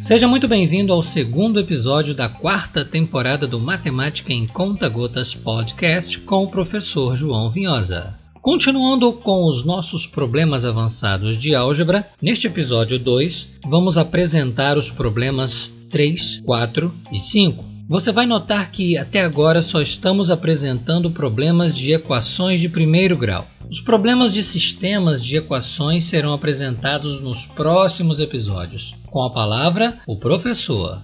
Seja muito bem-vindo ao segundo episódio da quarta temporada do Matemática em Conta Gotas Podcast com o professor João Vinhosa. Continuando com os nossos problemas avançados de álgebra, neste episódio 2 vamos apresentar os problemas 3, 4 e 5. Você vai notar que até agora só estamos apresentando problemas de equações de primeiro grau. Os problemas de sistemas de equações serão apresentados nos próximos episódios. Com a palavra, o professor.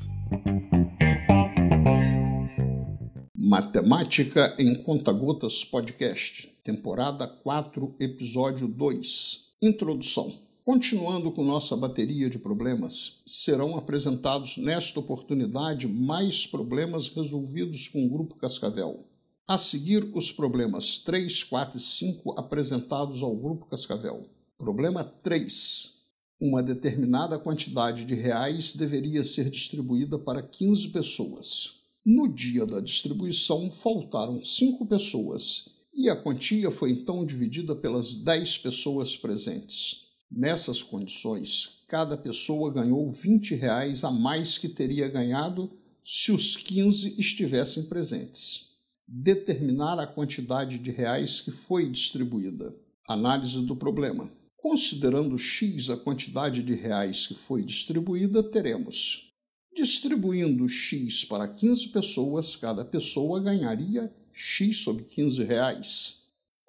Matemática em Conta-Gotas Podcast, temporada 4, episódio 2. Introdução. Continuando com nossa bateria de problemas, serão apresentados nesta oportunidade mais problemas resolvidos com o Grupo Cascavel. A seguir, os problemas 3, 4 e 5 apresentados ao Grupo Cascavel. Problema 3. Uma determinada quantidade de reais deveria ser distribuída para 15 pessoas. No dia da distribuição, faltaram cinco pessoas e a quantia foi então dividida pelas dez pessoas presentes. Nessas condições, cada pessoa ganhou 20 reais a mais que teria ganhado se os 15 estivessem presentes. Determinar a quantidade de reais que foi distribuída. Análise do problema. Considerando x a quantidade de reais que foi distribuída, teremos Distribuindo X para 15 pessoas, cada pessoa ganharia X sobre 15 reais.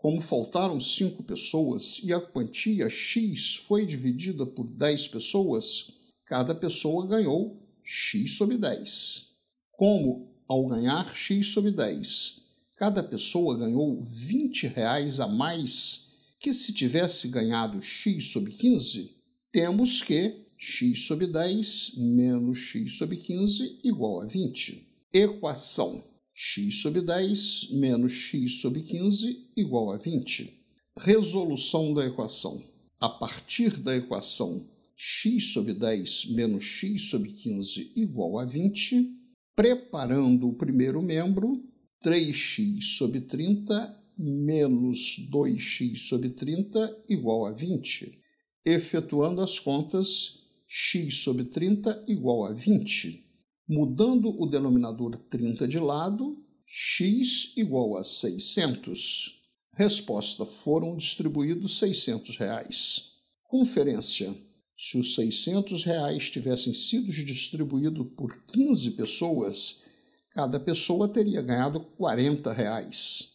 Como faltaram 5 pessoas e a quantia X foi dividida por 10 pessoas, cada pessoa ganhou X sobre 10. Como, ao ganhar X sobre 10, cada pessoa ganhou 20 reais a mais que se tivesse ganhado X sobre 15, temos que x sobre 10 menos x sobre 15 igual a 20. Equação x sobre 10 menos x sobre 15 igual a 20. Resolução da equação. A partir da equação x sobre 10 menos x sobre 15 igual a 20, preparando o primeiro membro, 3x sobre 30 menos 2x sobre 30 igual a 20. Efetuando as contas, x sobre 30 igual a 20. Mudando o denominador 30 de lado, x igual a 600. Resposta: foram distribuídos 600 reais. Conferência: se os 600 reais tivessem sido distribuídos por 15 pessoas, cada pessoa teria ganhado 40 reais.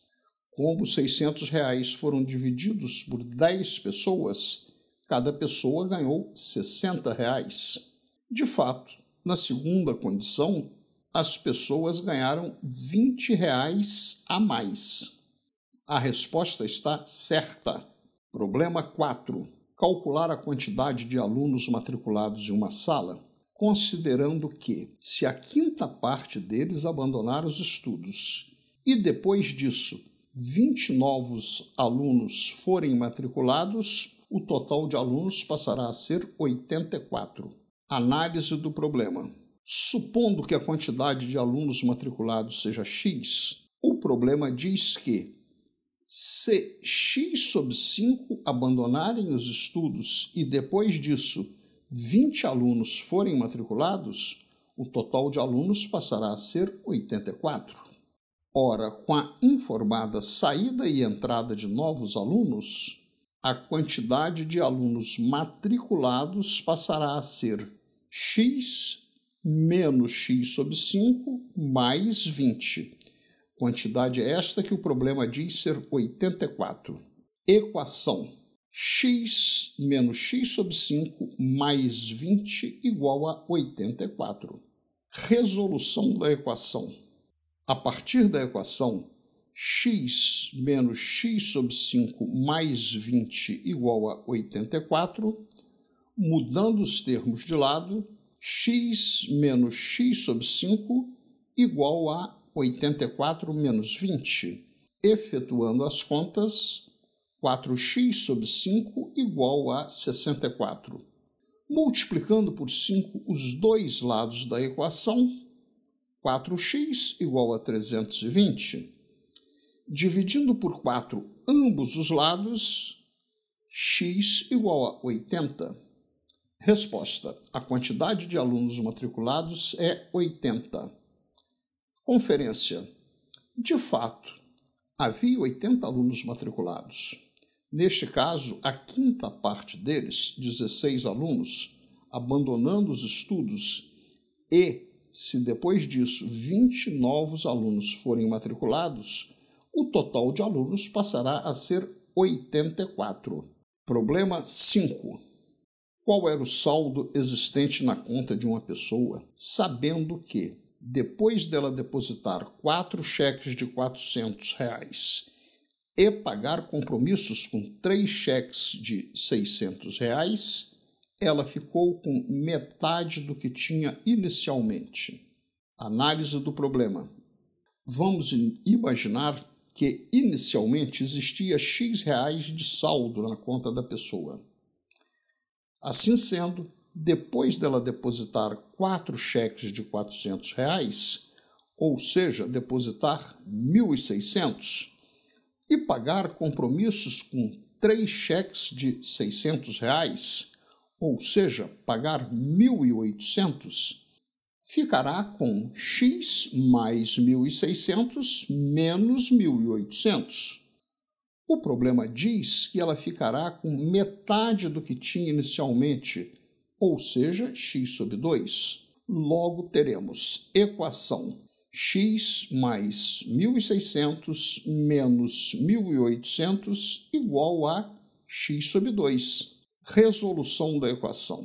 Como os 600 reais foram divididos por 10 pessoas, cada pessoa ganhou 60 reais. De fato, na segunda condição, as pessoas ganharam 20 reais a mais. A resposta está certa. Problema 4. Calcular a quantidade de alunos matriculados em uma sala, considerando que, se a quinta parte deles abandonar os estudos e depois disso 20 novos alunos forem matriculados, o total de alunos passará a ser 84. Análise do problema. Supondo que a quantidade de alunos matriculados seja x, o problema diz que se x sobre 5 abandonarem os estudos e depois disso 20 alunos forem matriculados, o total de alunos passará a ser 84. Ora, com a informada saída e entrada de novos alunos, a quantidade de alunos matriculados passará a ser x menos x sobre 5 mais 20. Quantidade esta que o problema diz ser 84. Equação x menos x sobre 5 mais 20 igual a 84. Resolução da equação. A partir da equação, x menos x sobre 5 mais 20 igual a 84, mudando os termos de lado, x menos x sobre 5 igual a 84 menos 20. Efetuando as contas, 4x sobre 5 igual a 64. Multiplicando por 5 os dois lados da equação, 4x igual a 320 dividindo por 4 ambos os lados, x igual a 80? Resposta: a quantidade de alunos matriculados é 80. Conferência: de fato, havia 80 alunos matriculados. Neste caso, a quinta parte deles, 16 alunos, abandonando os estudos e, se depois disso 20 novos alunos forem matriculados, o total de alunos passará a ser 84. Problema 5. Qual era o saldo existente na conta de uma pessoa, sabendo que, depois dela depositar quatro cheques de 400 reais e pagar compromissos com três cheques de 600 reais, ela ficou com metade do que tinha inicialmente. Análise do problema. Vamos imaginar que inicialmente existia X reais de saldo na conta da pessoa. Assim sendo, depois dela depositar quatro cheques de 400 reais, ou seja, depositar 1.600, e pagar compromissos com três cheques de 600 reais, ou seja, pagar 1.800, ficará com x mais 1.600 menos 1.800. O problema diz que ela ficará com metade do que tinha inicialmente, ou seja, x sobre 2. Logo teremos equação x mais 1.600 menos 1.800 igual a x sobre 2. Resolução da equação.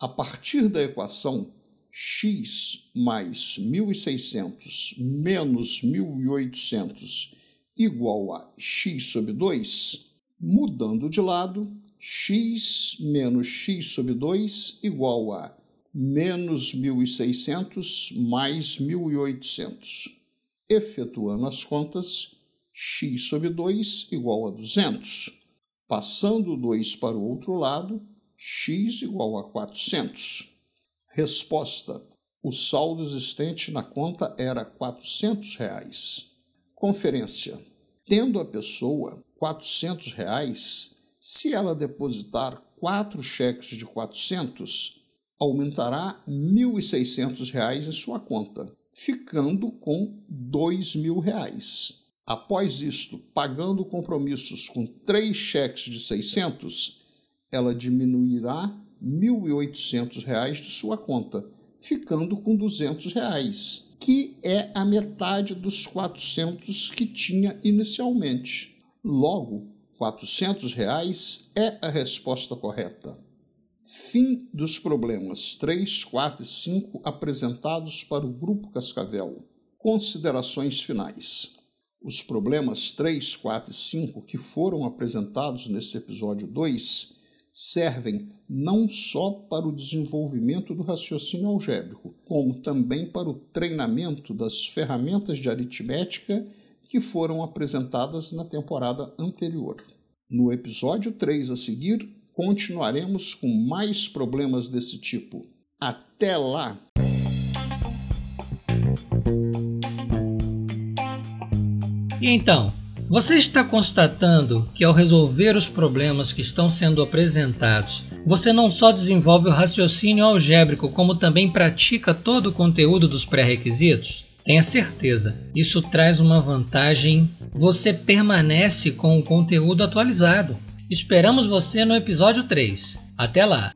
A partir da equação x mais 1.600 menos 1.800 igual a x sobre 2, mudando de lado, x menos x sobre 2 igual a menos 1.600 mais 1.800. Efetuando as contas, x sobre 2 igual a 200. Passando 2 para o outro lado, x igual a 400. Resposta: o saldo existente na conta era 400 reais. Conferência: tendo a pessoa 400 reais, se ela depositar quatro cheques de 400, aumentará 1.600 reais em sua conta, ficando com 2.000 reais. Após isto, pagando compromissos com três cheques de 600, ela diminuirá R$ 1.800 de sua conta, ficando com 200 reais, que é a metade dos 400 que tinha inicialmente. Logo, 400 reais é a resposta correta. Fim dos problemas 3, 4 e 5 apresentados para o Grupo Cascavel. Considerações finais. Os problemas 3, 4 e 5 que foram apresentados neste episódio 2 servem não só para o desenvolvimento do raciocínio algébrico, como também para o treinamento das ferramentas de aritmética que foram apresentadas na temporada anterior. No episódio 3 a seguir, continuaremos com mais problemas desse tipo. Até lá! E então, você está constatando que ao resolver os problemas que estão sendo apresentados, você não só desenvolve o raciocínio algébrico, como também pratica todo o conteúdo dos pré-requisitos? Tenha certeza, isso traz uma vantagem. Você permanece com o conteúdo atualizado. Esperamos você no episódio 3. Até lá!